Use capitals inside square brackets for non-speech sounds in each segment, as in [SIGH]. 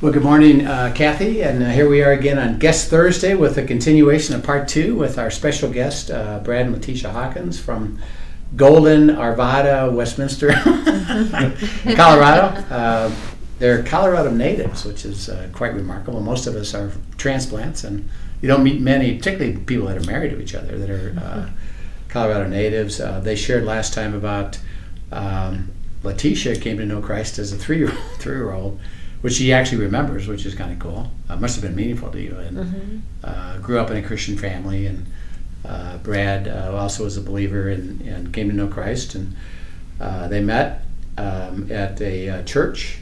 Well, good morning, uh, Kathy, and uh, here we are again on Guest Thursday with a continuation of part two with our special guest, uh, Brad and Latisha Hawkins from Golden, Arvada, Westminster, [LAUGHS] Colorado. Uh, they're Colorado natives, which is uh, quite remarkable. Most of us are transplants, and you don't meet many, particularly people that are married to each other, that are uh, Colorado natives. they shared last time about um, Latisha came to know Christ as a three three-year-old which he actually remembers, which is kind of cool. Uh, must have been meaningful to you. And mm-hmm. uh, grew up in a Christian family, and uh, Brad uh, also was a believer and, and came to know Christ. And uh, they met um, at a uh, church,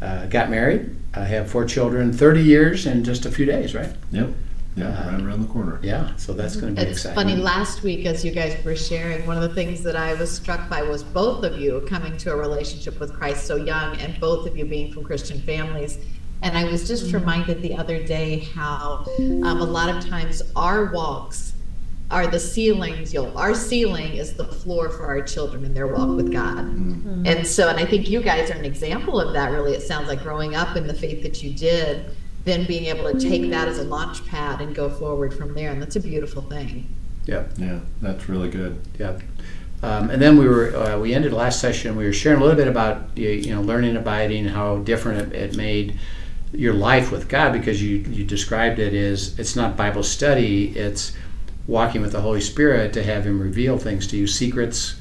got married, have four children, 30 years in just a few days, right? Yep. Yeah, uh, right around the corner. Yeah, so that's going to be it's exciting. funny. Last week, as you guys were sharing, one of the things that I was struck by was both of you coming to a relationship with Christ so young, and both of you being from Christian families. And I was just mm-hmm. reminded the other day how um, a lot of times our walks are the ceilings. You know, our ceiling is the floor for our children in their walk with God. Mm-hmm. And so, and I think you guys are an example of that. Really, it sounds like growing up in the faith that you did then being able to take that as a launch pad and go forward from there. And that's a beautiful thing. Yeah. Yeah, that's really good. Yeah. Um, and then we were uh, we ended last session. We were sharing a little bit about you know learning abiding, how different it, it made your life with God because you you described it as it's not Bible study, it's walking with the Holy Spirit to have Him reveal things to you, secrets,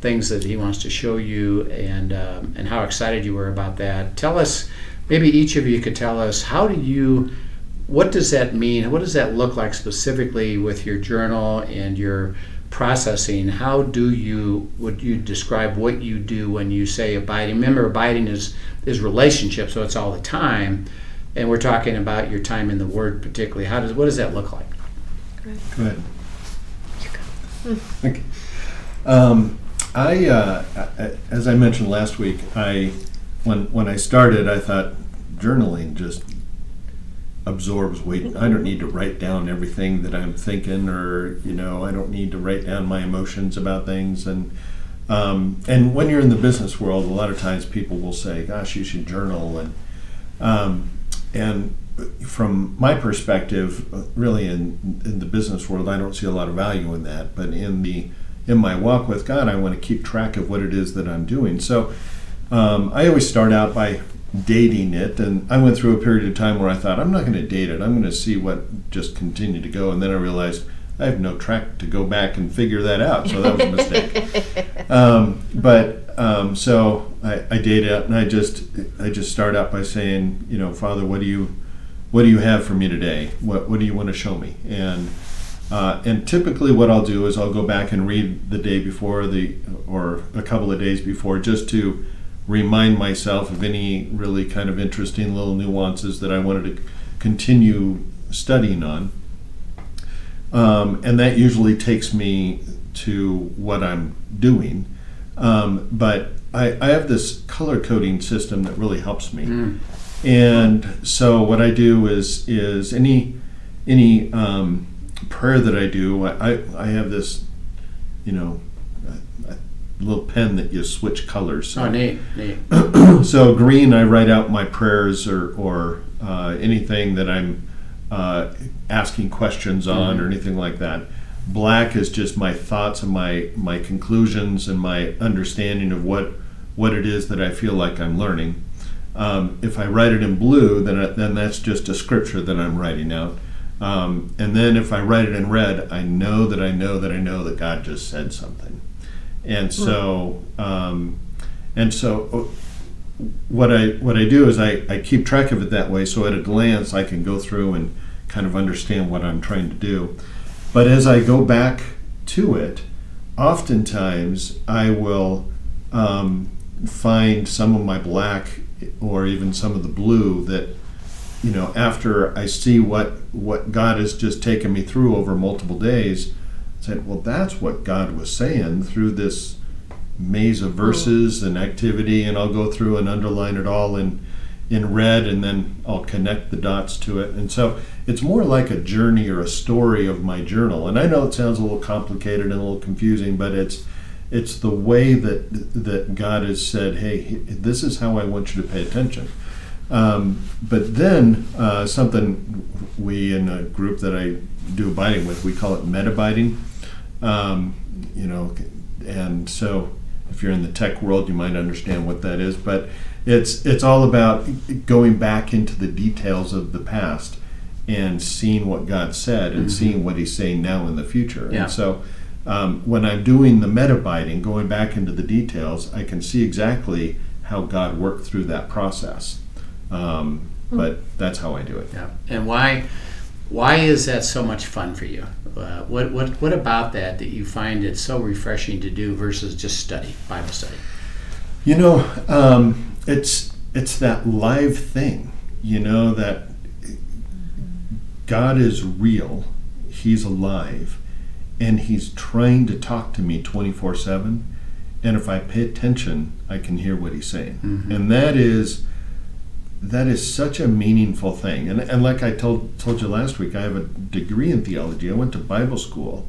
things that He wants to show you, and um, and how excited you were about that. Tell us maybe each of you could tell us how do you what does that mean? What does that look like specifically with your journal and your processing? How do you would you describe what you do when you say abiding? Remember abiding is is relationship so it's all the time. And we're talking about your time in the word particularly. How does what does that look like? Go ahead. Okay. Um, I, uh, as I mentioned last week, I when when I started, I thought journaling just absorbs weight. I don't need to write down everything that I'm thinking, or you know, I don't need to write down my emotions about things. And um, and when you're in the business world, a lot of times people will say, "Gosh, you should journal." And um, and from my perspective, really in in the business world, I don't see a lot of value in that. But in the in my walk with God, I want to keep track of what it is that I'm doing. So um, I always start out by dating it, and I went through a period of time where I thought I'm not going to date it. I'm going to see what just continued to go, and then I realized I have no track to go back and figure that out. So that was a mistake. [LAUGHS] um, but um, so I, I date it, and I just I just start out by saying, you know, Father, what do you what do you have for me today? What what do you want to show me? And uh, and typically, what I'll do is I'll go back and read the day before the or a couple of days before, just to remind myself of any really kind of interesting little nuances that I wanted to continue studying on. Um, and that usually takes me to what I'm doing. Um, but I, I, have this color coding system that really helps me. Mm. And so what I do is is any any um, prayer that I do, I, I have this, you know, little pen that you switch colors. So, oh, neat, neat. [CLEARS THROAT] so green, I write out my prayers or or uh, anything that I'm uh, asking questions on mm-hmm. or anything like that. Black is just my thoughts and my my conclusions and my understanding of what what it is that I feel like I'm learning. Um, if I write it in blue, then I, then that's just a scripture that I'm writing out. Um, and then if I write it in red, I know that I know that I know that God just said something and so um, and so uh, what I what I do is I, I keep track of it that way so at a glance I can go through and kind of understand what I'm trying to do. But as I go back to it oftentimes I will um, find some of my black or even some of the blue that you know after I see what what God has just taken me through over multiple days, well, that's what God was saying through this maze of verses and activity, and I'll go through and underline it all in in red, and then I'll connect the dots to it, and so it's more like a journey or a story of my journal. And I know it sounds a little complicated and a little confusing, but it's it's the way that that God has said, "Hey, this is how I want you to pay attention." Um, but then uh, something we in a group that I do abiding with, we call it metabiting. Um, you know, and so if you're in the tech world, you might understand what that is. But it's it's all about going back into the details of the past and seeing what God said and Mhm. seeing what He's saying now in the future. Yeah. And so um, when I'm doing the metabiting, going back into the details, I can see exactly how God worked through that process. Um, but that's how I do it. Yeah. And why why is that so much fun for you? Uh, what what what about that that you find it so refreshing to do versus just study Bible study? You know, um, it's it's that live thing. You know that God is real. He's alive, and He's trying to talk to me twenty four seven. And if I pay attention, I can hear what He's saying, Mhm. and that is that is such a meaningful thing. And and like I told told you last week, I have a degree in theology. I went to Bible school,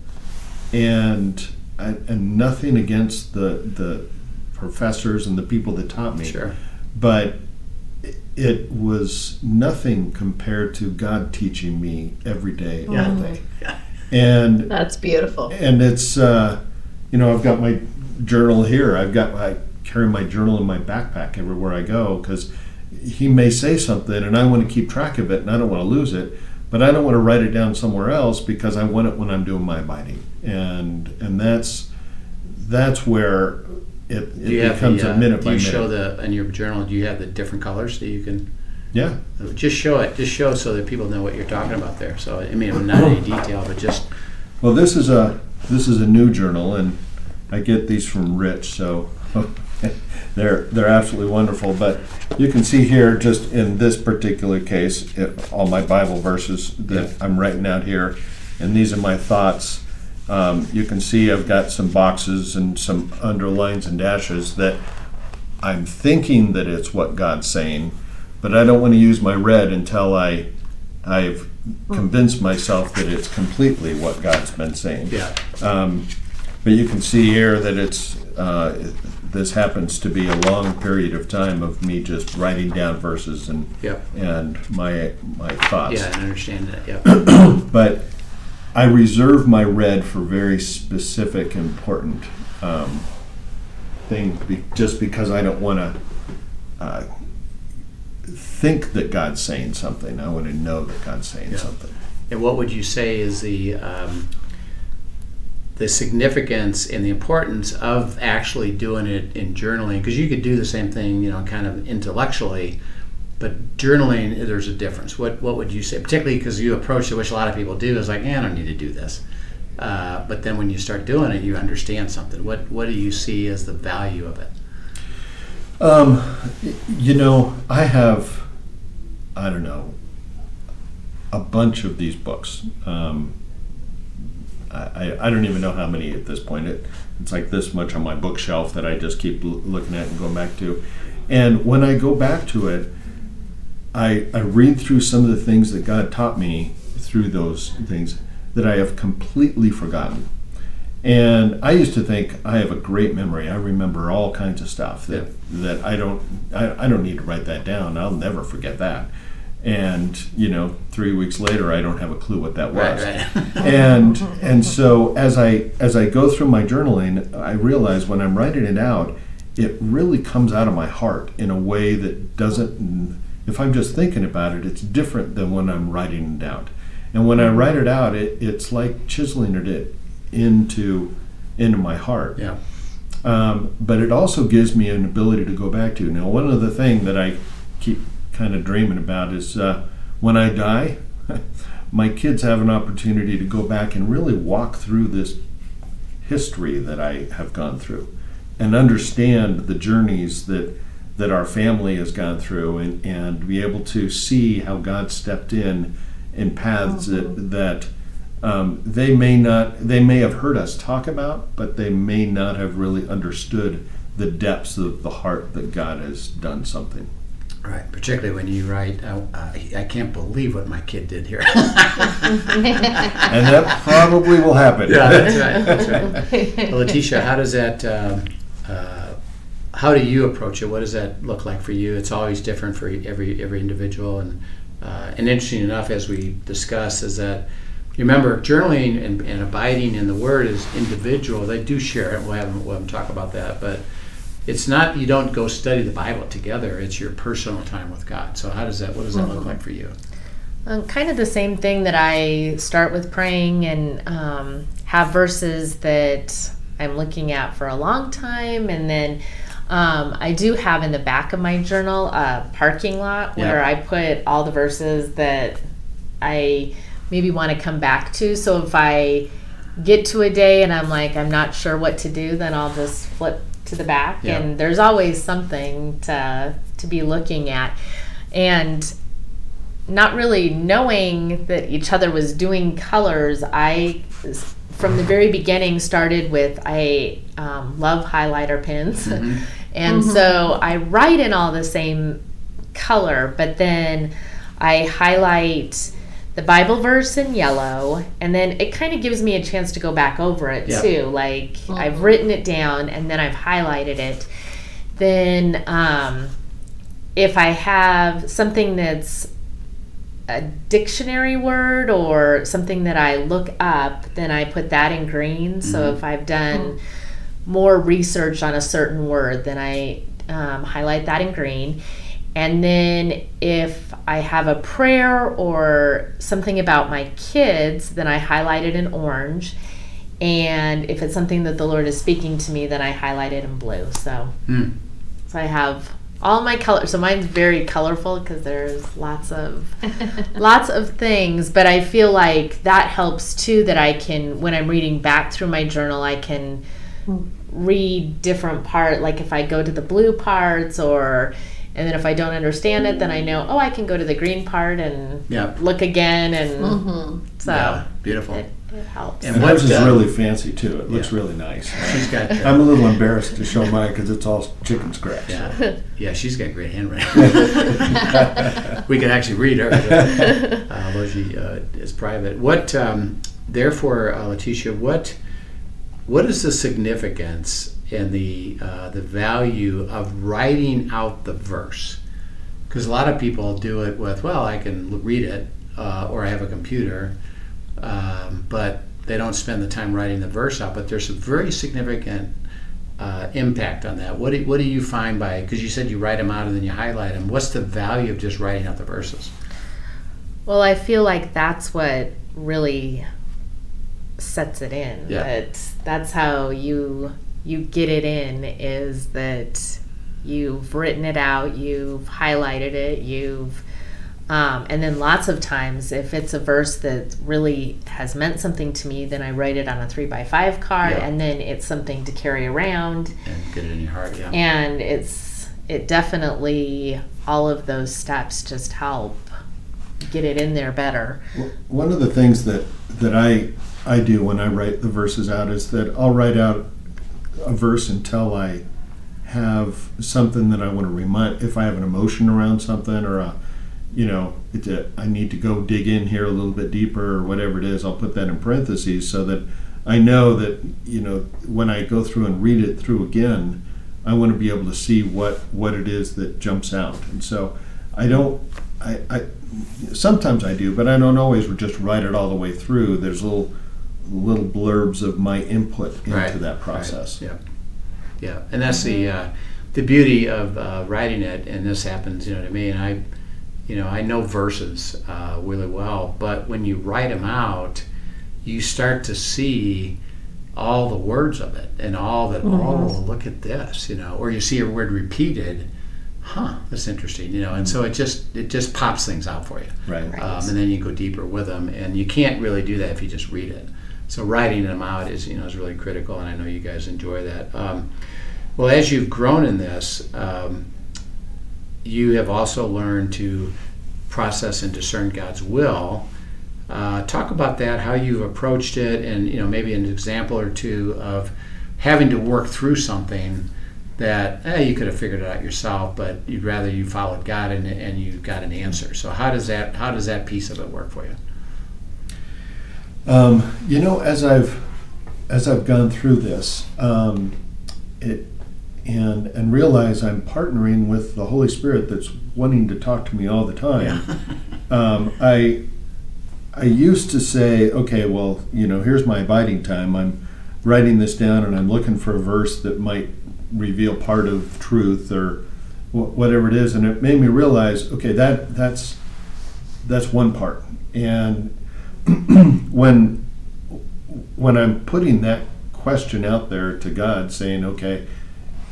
and I, and nothing against the the professors and the people that taught me Sure. but it- it was nothing compared to God teaching me every day, all Yeah. day. And That's beautiful. and it's uh, you know I've got my journal here. I've got I carry my journal in my backpack everywhere I go because he may say something and I want to keep track of it and I don't want to lose it, but I don't want to write it down somewhere else because I want it when I'm doing my abiding. And and that's that's where it, Do it becomes the, uh, a minute do by you show the in your journal? Do you have the different colors that you can yeah. just show it? Just show so that people know what you're talking about there. So I mean, not any detail, but just Well, this is a this is a new journal, and I get these from Rich, so [LAUGHS] they're they're absolutely wonderful. But you can see here, just in this particular case, it, all my Bible verses that I'm writing out here, and these are my thoughts. Um, you can see I've got some boxes and some underlines and dashes that I'm thinking that it's what God's saying, but I don't want to use my red until I I've convinced myself that it's completely what God's been saying. yeah. Um, but you can see here that it's uh, this happens to be a long period of time of me just writing down verses and Yep. and my my thoughts. Yeah, I understand that. Yeah. [CLEARS THROAT] But I reserve my red for very specific, important um, things, be, just because I don't want to uh, think that God's saying something. I want to know that God's saying Yeah. something. And what would you say is the um, the significance and the importance of actually doing it in journaling? Because you could do the same thing, you know, kind of intellectually, but journaling, there's a difference. What what would you say, particularly because you approach it, which a lot of people do, is like, eh, I don't need to do this. Uh, but then when you start doing it, you understand something. What what do you see as the value of it? Um, you know, I have, I don't know, a bunch of these books. Um, I, I- don't even know how many at this point. It, it's like this much on my bookshelf that I just keep l- looking at and going back to. And when I go back to it, I, I read through some of the things that God taught me through those things that I have completely forgotten. And I used to think I have a great memory. I remember all kinds of stuff that that I don't I, I don't need to write that down. I'll never forget that. And you know, three weeks later, I don't have a clue what that was. Right, right. [LAUGHS] and and so as I as I go through my journaling, I realize when I'm writing it out, it really comes out of my heart in a way that doesn't. If I'm just thinking about it, it's different than when I'm writing it out. And when I write it out, it, it's like chiseling it into into my heart. yeah. Um, but it also gives me an ability to go back to. Now, one of the things that I keep kind of dreaming about is uh, when I die, [LAUGHS] my kids have an opportunity to go back and really walk through this history that I have gone through and understand the journeys that that our family has gone through and, and be able to see how God stepped in in paths that that um, they may not they may have heard us talk about, but they may not have really understood the depths of the heart that God has done something. Right, particularly when you write, uh, I, I can't believe what my kid did here. [LAUGHS] And that probably will happen. Yeah, that's right. That's right. [LAUGHS] Well, Latisha, how does that? Um, uh, how do you approach it? What does that look like for you? It's always different for every every individual, and uh, and interesting enough, as we discuss, is that remember journaling and, and abiding in the Word is individual. They do share it. We'll have, we'll have them talk about that, but it's not. You don't go study the Bible together. It's your personal time with God. So how does that? What does that look like for you? Um, kind of the same thing that I start with praying and um, have verses that I'm looking at for a long time. And then um, I do have in the back of my journal a parking lot where Yeah. I put all the verses that I maybe want to come back to. So if I get to a day and I'm like, I'm not sure what to do, then I'll just flip to the back. Yeah. And there's always something to, to be looking at. And not really knowing that each other was doing colors, I, from the very beginning, started with I um, love highlighter pens. [LAUGHS] and so I write in all the same color, but then I highlight the Bible verse in yellow, and then it kind of gives me a chance to go back over it Yeah. too. Like I've written it down and then I've highlighted it. Then, um, if I have something that's a dictionary word or something that I look up, then I put that in green. So if I've done more research on a certain word, then I um, highlight that in green. And then if I have a prayer or something about my kids, then I highlight it in orange. And if it's something that the Lord is speaking to me, then I highlight it in blue. So, Hmm. so I have all my colors. So mine's very colorful because there's lots of [LAUGHS] lots of things. But I feel like that helps too. That I can when I'm reading back through my journal, I can read different part. Like if I go to the blue parts or. And then if I don't understand it, then I know, oh, I can go to the green part and Yeah. look again. And Mm-hmm. so Yeah, beautiful. it, it helps. And And what, ours is really fancy too. It looks yeah. really nice. She's got. I'm a little embarrassed to show mine because it's all chicken scratch. Yeah, [LAUGHS] yeah, she's got great handwriting. [LAUGHS] we can actually read her, uh, although she uh, is private. What, um, therefore, uh, Latisha, what, what is the significance and the uh, the value of writing out the verse? Because a lot of people do it with, well, I can read it, uh, or I have a computer, um, but they don't spend the time writing the verse out. But there's a very significant uh, impact on that? What do, what do you find by, because you said you write them out and then you highlight them, what's the value of just writing out the verses? Well, I feel like that's what really sets it in. Yeah. That that's how you you get it in is that you've written it out, you've highlighted it, you've um, and then lots of times, if it's a verse that really has meant something to me, then I write it on a three by five card, Yeah. and then it's something to carry around. And get it in your heart, yeah. And it's it definitely all of those steps just help get it in there better. Well, One of the things that, that I, I do when I write the verses out is that I'll write out a verse until I have something that I want to remind, if I have an emotion around something or a, you know, it's a, uh, I need to go dig in here a little bit deeper or whatever it is, I'll put that in parentheses so that I know that, you know, when I go through and read it through again, I want to be able to see what, what it is that jumps out. And so I don't, I, I, sometimes I do, but I don't always just write it all the way through. There's a little, little blurbs of my input into Right, that process. Right, Yeah, yeah, and that's the uh, the beauty of uh, writing it. And this happens, you know, to me. And I, you know, I know verses uh, really well, but when you write them out, you start to see all the words of it and all that. Oh, look at this, you know, or you see a word repeated. Huh, that's interesting, you know, and so it just it just pops things out for you. Right. Right. um, and then you go deeper with them. And you can't really do that if you just read it. So writing them out is you know is really critical, and I know you guys enjoy that. Um, well, as you've grown in this, um, you have also learned to process and discern God's will. Uh, talk about that, how you've approached it, and you know maybe an example or two of having to work through something that eh, you could have figured it out yourself, but you'd rather you followed God and, and you got an answer. So how does that how does that piece of it work for you? Um, you know, as I've as I've gone through this, um, it and and realize I'm partnering with the Holy Spirit that's wanting to talk to me all the time. [LAUGHS] um, I I used to say, okay, well, you know, here's my abiding time. I'm writing this down, and I'm looking for a verse that might reveal part of truth or wh- whatever it is, and it made me realize, okay, that that's that's one part, and [CLEARS THROAT] when when I'm putting that question out there to God, saying, okay,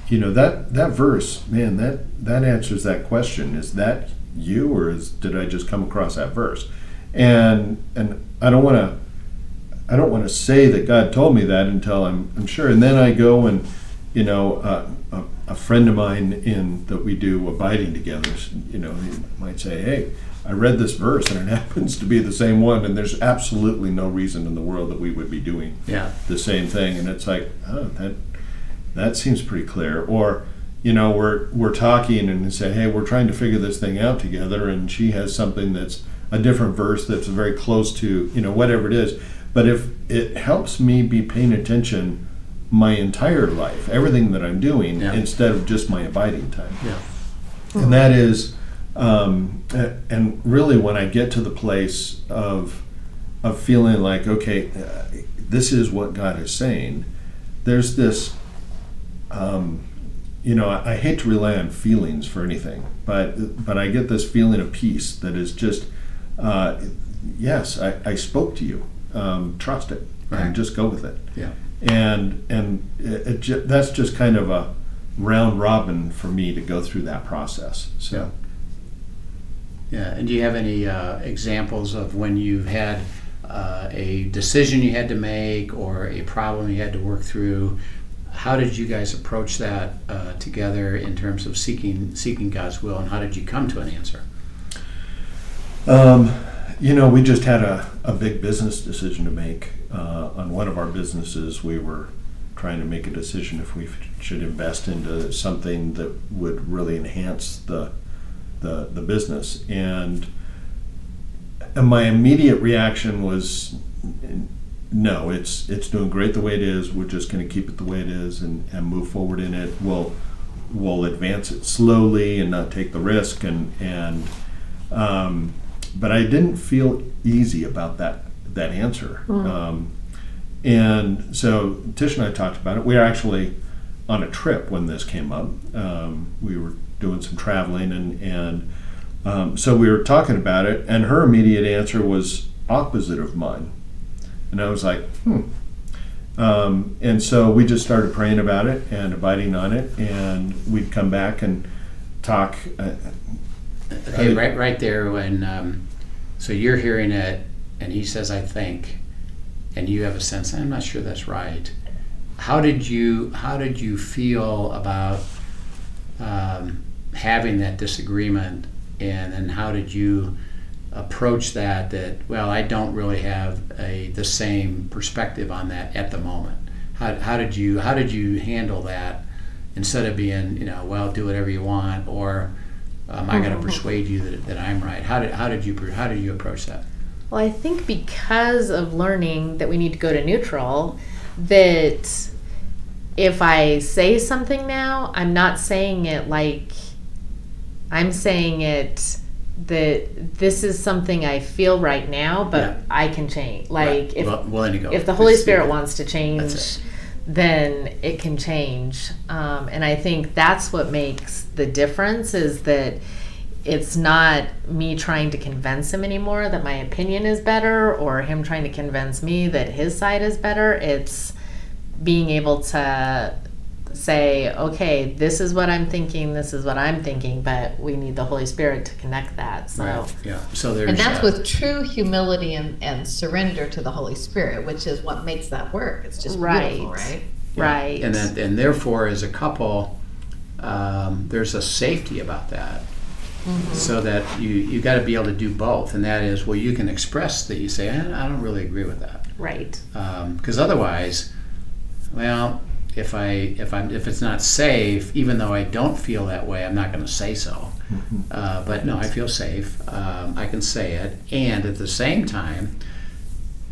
you know that that verse, man, that that answers that question. Is that you, or is did I just come across that verse? And and I don't want to I don't want to say that God told me that until I'm I'm sure. And then I go and you know uh, a, a friend of mine in that we do abiding together, you know, he might say, hey. I read this verse and it [LAUGHS] happens to be the same one, and there's absolutely no reason in the world that we would be doing Yeah. the same thing. And it's like, oh, that that seems pretty clear. Or, you know, we're we're talking and say, hey, we're trying to figure this thing out together, and she has something that's a different verse that's very close to, you know, whatever it is. But if it helps me be paying attention my entire life, everything that I'm doing, Yeah. instead of just my abiding time Yeah. Hmm. and that is um, and really when i get to the place of of feeling like okay uh, this is what god is saying there's this um, you know I, I hate to rely on feelings for anything but but i get this feeling of peace that is just uh, yes I, I spoke to you um, trust it Right. and just go with it Yeah. and and it, it ju- that's just kind of a round robin for me to go through that process. So Yeah, and do you have any uh, examples of when you've had uh, a decision you had to make or a problem you had to work through? How did you guys approach that uh, together in terms of seeking seeking God's will, and how did you come to an answer? um, you know, we just had a, a big business decision to make uh, on one of our businesses. We were trying to make a decision if we should invest into something that would really enhance the the, the business. And and my immediate reaction was no it's it's doing great the way it is. We're just going to keep it the way it is and, and move forward in it. We'll we'll advance it slowly and not take the risk. And and um, but I didn't feel easy about that that answer. Um, and so Tish and I talked about it. We were actually on a trip when this came up. Um, we were doing some traveling and and um, so we were talking about it and her immediate answer was opposite of mine and I was like, hmm. Um, and so we just started praying about it and abiding on it, and we'd come back and talk. Uh, Okay, right, right there when um, so you're hearing it, and he says, "I think," and you have a sense. I'm not sure that's right. How did you How did you feel about um, having that disagreement, and then how did you approach that? That well, I don't really have a the same perspective on that at the moment. How, how did you How did you handle that instead of being you know well do whatever you want or um, I got to persuade you that, that I'm right. How did how did you how did you approach that? Well, I think because of learning that we need to go to neutral, that if I say something now, I'm not saying it like I'm saying it that this is something I feel right now, but Yeah. I can change. Like Right. if Well- go. if the Holy Spirit wants to change, it. then it can change. Um, and I think that's what makes the difference is that it's not me trying to convince him anymore that my opinion is better or him trying to convince me that his side is better. It's being able to say, okay, this is what I'm thinking, this is what I'm thinking, but we need the Holy Spirit to connect that. So, Right. Yeah. So there's. And that's uh, with true humility and, and surrender to the Holy Spirit, which is what makes that work. It's just beautiful, Right. right? Yeah. right. And that, and therefore, as a couple, um, there's a safety about that. So that you you got to be able to do both, and that is, well, you can express that you say, "Eh, I don't really agree with that, right. because otherwise, well, if I if I'm if it's not safe, even though I don't feel that way, I'm not going to say so. Uh, but no, I feel safe. Um, I can say it, and at the same time,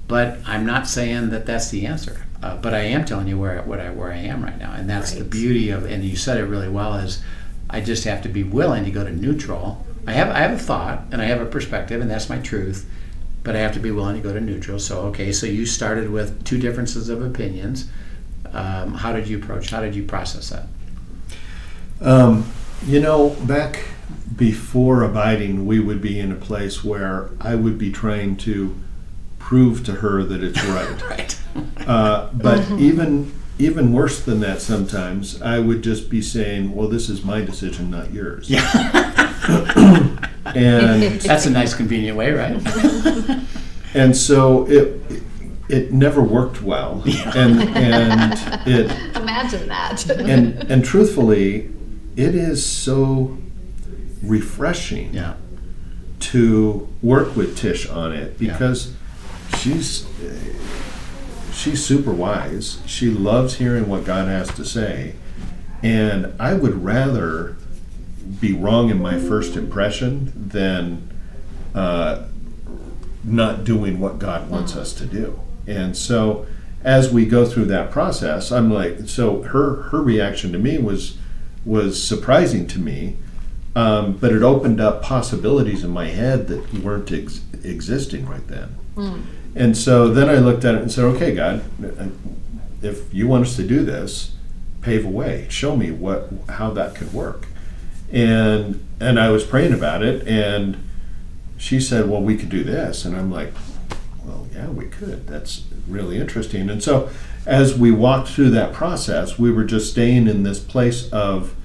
but I'm not saying that that's the answer. Uh, but I am telling you where what I where I am right now, and that's the beauty of. And you said it really well. Is I just have to be willing to go to neutral. I have I have a thought and I have a perspective, and that's my truth. But I have to be willing to go to neutral. So okay, so you started with two differences of opinions. Um, how did you approach? How did you process that? Um, you know, back before abiding, we would be in a place where I would be trying to prove to her that it's [LAUGHS] right. Right. Uh, but even even worse than that, sometimes I would just be saying, "Well, this is my decision, not yours." [COUGHS] and That's a nice, convenient way, right? [LAUGHS] and so it it never worked well, [LAUGHS] and and it [LAUGHS] Imagine that. [LAUGHS] and and truthfully, it is so refreshing yeah. to work with Tish on it because she's she's super wise. She loves hearing what God has to say, and I would rather be wrong in my first impression than uh, not doing what God wants us to do. And so, as we go through that process, I'm like, so her her reaction to me was was surprising to me, um, but it opened up possibilities in my head that weren't ex- existing right then. And so then I looked at it and said, okay, God, if you want us to do this, pave a way. Show me what how that could work. And and I was praying about it, and she said, well, we could do this, and I'm like, yeah, we could. That's really interesting. And so as we walked through that process, we were just staying in this place of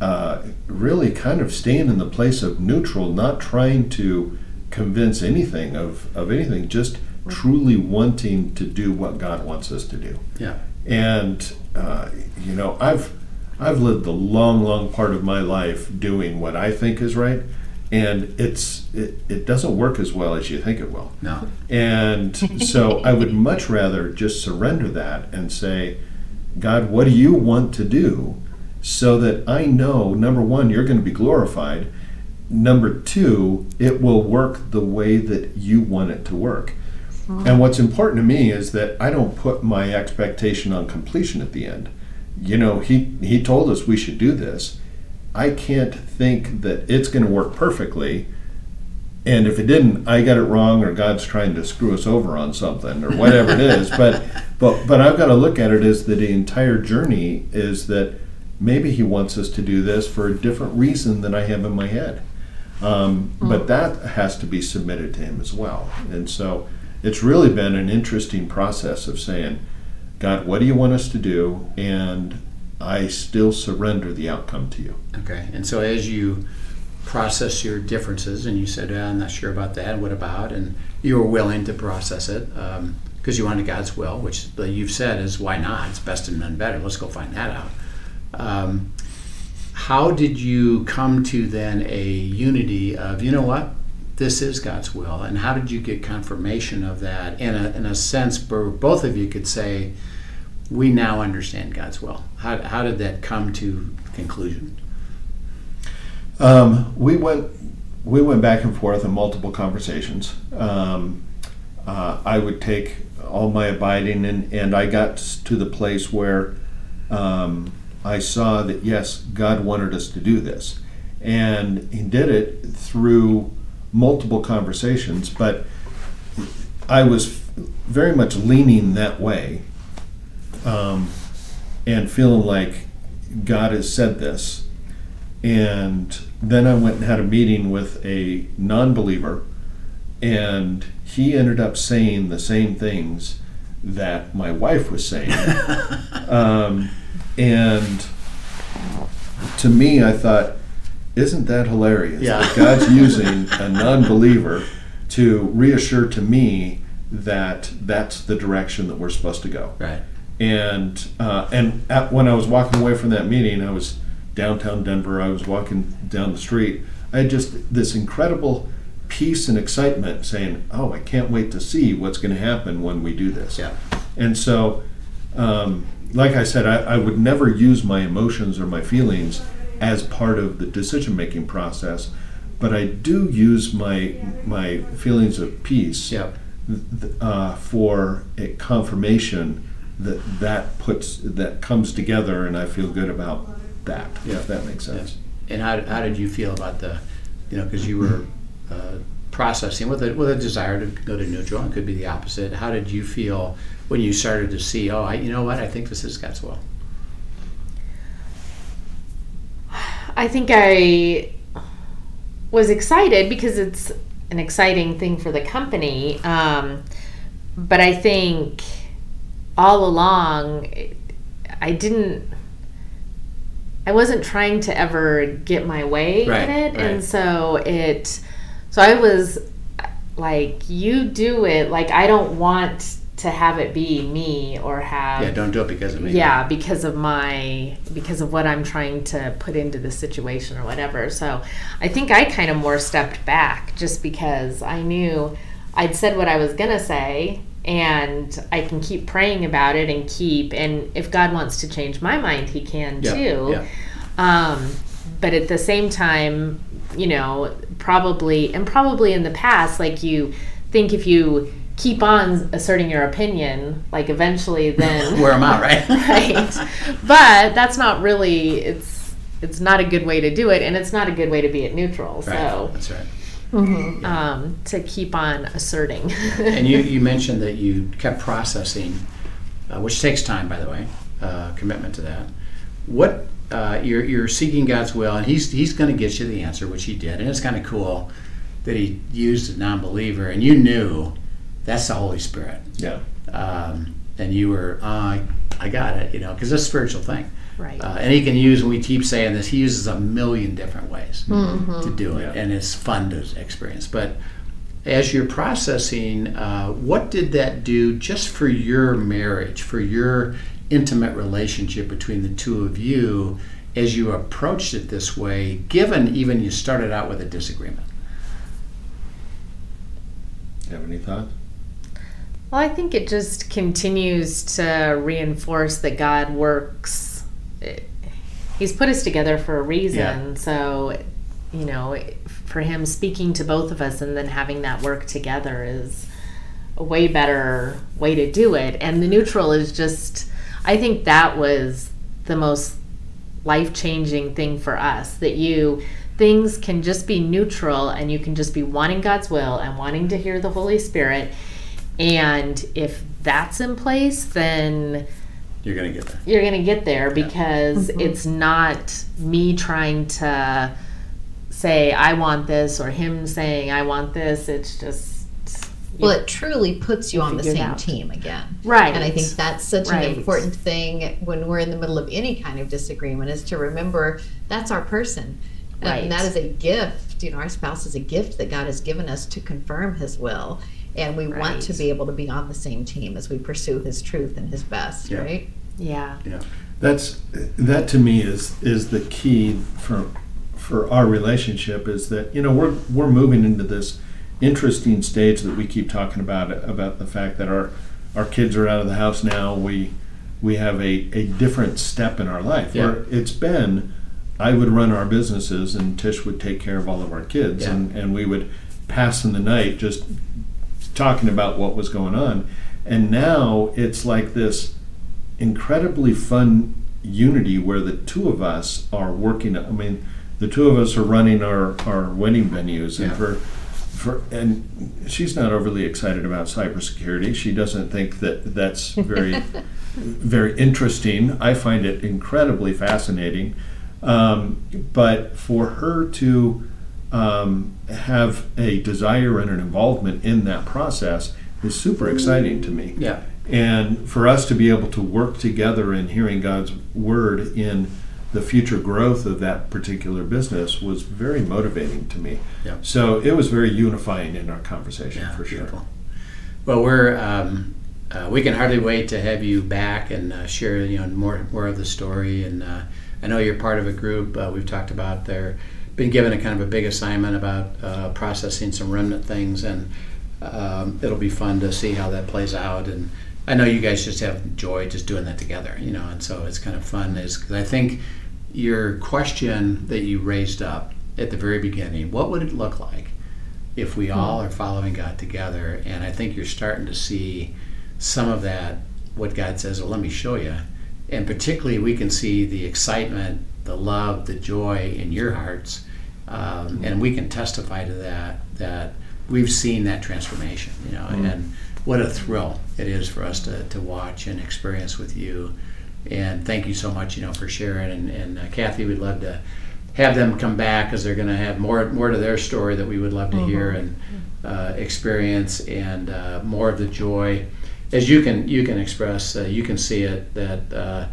uh, really kind of staying in the place of neutral, not trying to convince anything of, of anything, just truly wanting to do what God wants us to do. Yeah. And uh, you know, I've I've lived the long, long part of my life doing what I think is right, and it's it, it doesn't work as well as you think it will. No. And [LAUGHS] so I would much rather just surrender that and say, God, what do you want to do so that I know, number one, you're going to be glorified. Number two, it will work the way that you want it to work. Mm-hmm. And what's important to me is that I don't put my expectation on completion at the end. You know, he, he told us we should do this. I can't think that it's going to work perfectly and if it didn't, I got it wrong, or God's trying to screw us over on something, or whatever it [LAUGHS] is. But but but I've got to look at it as that the entire journey is that maybe He wants us to do this for a different reason than I have in my head. Um, But that has to be submitted to Him as well. And so it's really been an interesting process of saying, God, what do you want us to do? And I still surrender the outcome to you. Okay. And so as you process your differences, and you said, "Ah, I'm not sure about that. What about? And you were willing to process it because you wanted God's will, which you've said is why not? It's best and none better. Let's go find that out. Um, how did you come to then a unity of, you know what? This is God's will. And how did you get confirmation of that in a, in a sense where both of you could say, we now understand God's will? How, how did that come to conclusion? Um, we went we went back and forth in multiple conversations. Um, uh, I would take all my abiding, and, and I got to the place where um, I saw that yes, God wanted us to do this, and He did it through multiple conversations. But I was very much leaning that way, um, and feeling like God has said this. And then I went and had a meeting with a non believer, and he ended up saying the same things that my wife was saying. [LAUGHS] um, and to me, I thought, isn't that hilarious? Yeah. That God's using a non believer to reassure to me that that's the direction that we're supposed to go. Right. And uh, and at, when I was walking away from that meeting, I was downtown Denver. I was walking down the street. I had just this incredible peace and excitement, saying, "Oh, I can't wait to see what's going to happen when we do this." Yeah. And so, um, like I said, I, I would never use my emotions or my feelings as part of the decision making process, but I do use my my feelings of peace Yep. th- uh, for a confirmation that that puts that comes together, and I feel good about that. Yeah. If that makes sense. And how, how did you feel about the, you know, because you were uh, processing with a with a desire to go to neutral, and it could be the opposite. How did you feel when you started to see, oh, I, you know what, I think this is God's will. I think I was excited because it's an exciting thing for the company. Um, but I think all along, I didn't. I wasn't trying to ever get my way Right, in it, right. and so it. So I was like, "You do it." Like I don't want to have it be me or have Yeah, don't do it because of me. yeah because of my because of what i'm trying to put into the situation or whatever so i think i kind of more stepped back just because i knew i'd said what i was going to say and i can keep praying about it and keep and if god wants to change my mind he can Yeah, too yeah. um, but at the same time you know probably and probably in the past like you think if you keep on asserting your opinion like eventually [LAUGHS] then Wear them out, right? [LAUGHS] right but that's not really it's it's not a good way to do it and it's not a good way to be at neutral Right. so That's right. Um, to keep on asserting [LAUGHS] And you, you mentioned that you kept processing, uh, which takes time, by the way, uh, commitment to that. What uh, you're, you're seeking God's will, and He's He's going to get you the answer, which He did, and it's kind of cool that He used a non-believer, and you knew that's the Holy Spirit, Yeah. um, and you were, uh, I got it, you know, because it's a spiritual thing. right Uh, and he can use, and we keep saying this, he uses a million different ways to do it, Yeah. and it's fun to experience. But as you're processing, uh, what did that do just for your marriage, for your intimate relationship between the two of you as you approached it this way, given even you started out with a disagreement? Have any thoughts? Well, I think it just continues to reinforce that God works. eh, He's put us together for a reason. Yeah. So, you know, for Him speaking to both of us and then having that work together is a way better way to do it. And the neutral is just, I think that was the most life changing thing for us that you things can just be neutral and you can just be wanting God's will and wanting to hear the Holy Spirit. And if that's in place, then You're going to get there. you're going to get there because mm-hmm. it's not me trying to say, I want this, or him saying, I want this. It's just. Well, it truly puts you on the same team again. Right. And I think that's such Right. an important thing when we're in the middle of any kind of disagreement is to remember that's our person. Right. And that is a gift. You know, our spouse is a gift that God has given us to confirm His will. And we want to be able to be on the same team as we pursue His truth and His best, Yeah. right? yeah. Yeah. That's that to me is is the key for for our relationship is that you know we're we're moving into this interesting stage that we keep talking about about the fact that our our kids are out of the house now we we have a, a different step in our life Yeah. where it's been I would run our businesses and Tish would take care of all of our kids Yeah. and, and we would pass in the night just talking about what was going on and now it's like this incredibly fun unity where the two of us are working. I mean, the two of us are running our, our wedding venues, and Yeah. for for and she's not overly excited about cybersecurity. She doesn't think that that's [LAUGHS] very very interesting. I find it incredibly fascinating, um, but for her to um, have a desire and an involvement in that process is super exciting to me Yeah. And for us to be able to work together in hearing God's word in the future growth of that particular business was very motivating to me. Yeah. So it was very unifying in our conversation Yeah, for sure. beautiful. Well, we're um, uh, we can hardly wait to have you back and uh, share you know more more of the story. And uh, I know you're part of a group. Uh, we've talked about they're been given a kind of a big assignment about uh, processing some remnant things, and um, it'll be fun to see how that plays out. And I know you guys just have joy just doing that together, you know. And so it's kind of fun. Is because I think your question that you raised up at the very beginning, what would it look like? if we all are following God together. And I think you're starting to see some of that, what God says, well, let me show you. And particularly, we can see the excitement, the love, the joy in your hearts. Um, and we can testify to that, that we've seen that transformation, you know, and what a thrill it is for us to, to watch and experience with you. And thank you so much, you know, for sharing. And, and uh, Kathy, we'd love to have them come back because they're going to have more more to their story that we would love to hear and uh, experience, and uh, more of the joy, as you can you can express, uh, you can see it that uh,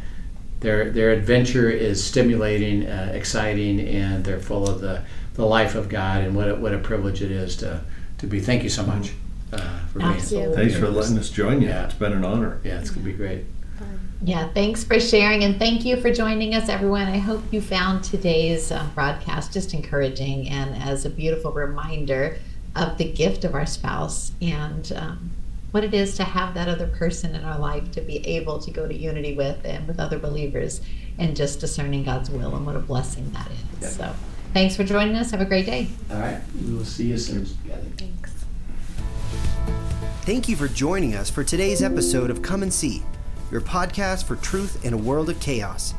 their their adventure is stimulating, uh, exciting, and they're full of the, the life of God, and what a, what a privilege it is to to be. Thank you so much uh, for being. Absolutely. Thanks for letting us join you. Yeah. It's been an honor. Yeah, it's gonna be great. Yeah, thanks for sharing and thank you for joining us, everyone. I hope you found today's uh, broadcast just encouraging and as a beautiful reminder of the gift of our spouse and um, what it is to have that other person in our life to be able to go to unity with and with other believers and just discerning God's will and what a blessing that is. So, thanks for joining us. Have a great day. All right, we will see you soon. Together. Thanks. Thank you for joining us for today's episode of Come and See, your podcast for truth in a world of chaos.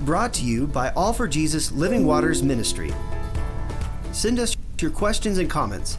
Brought to you by All for Jesus Living Waters Ministry. Send us your questions and comments,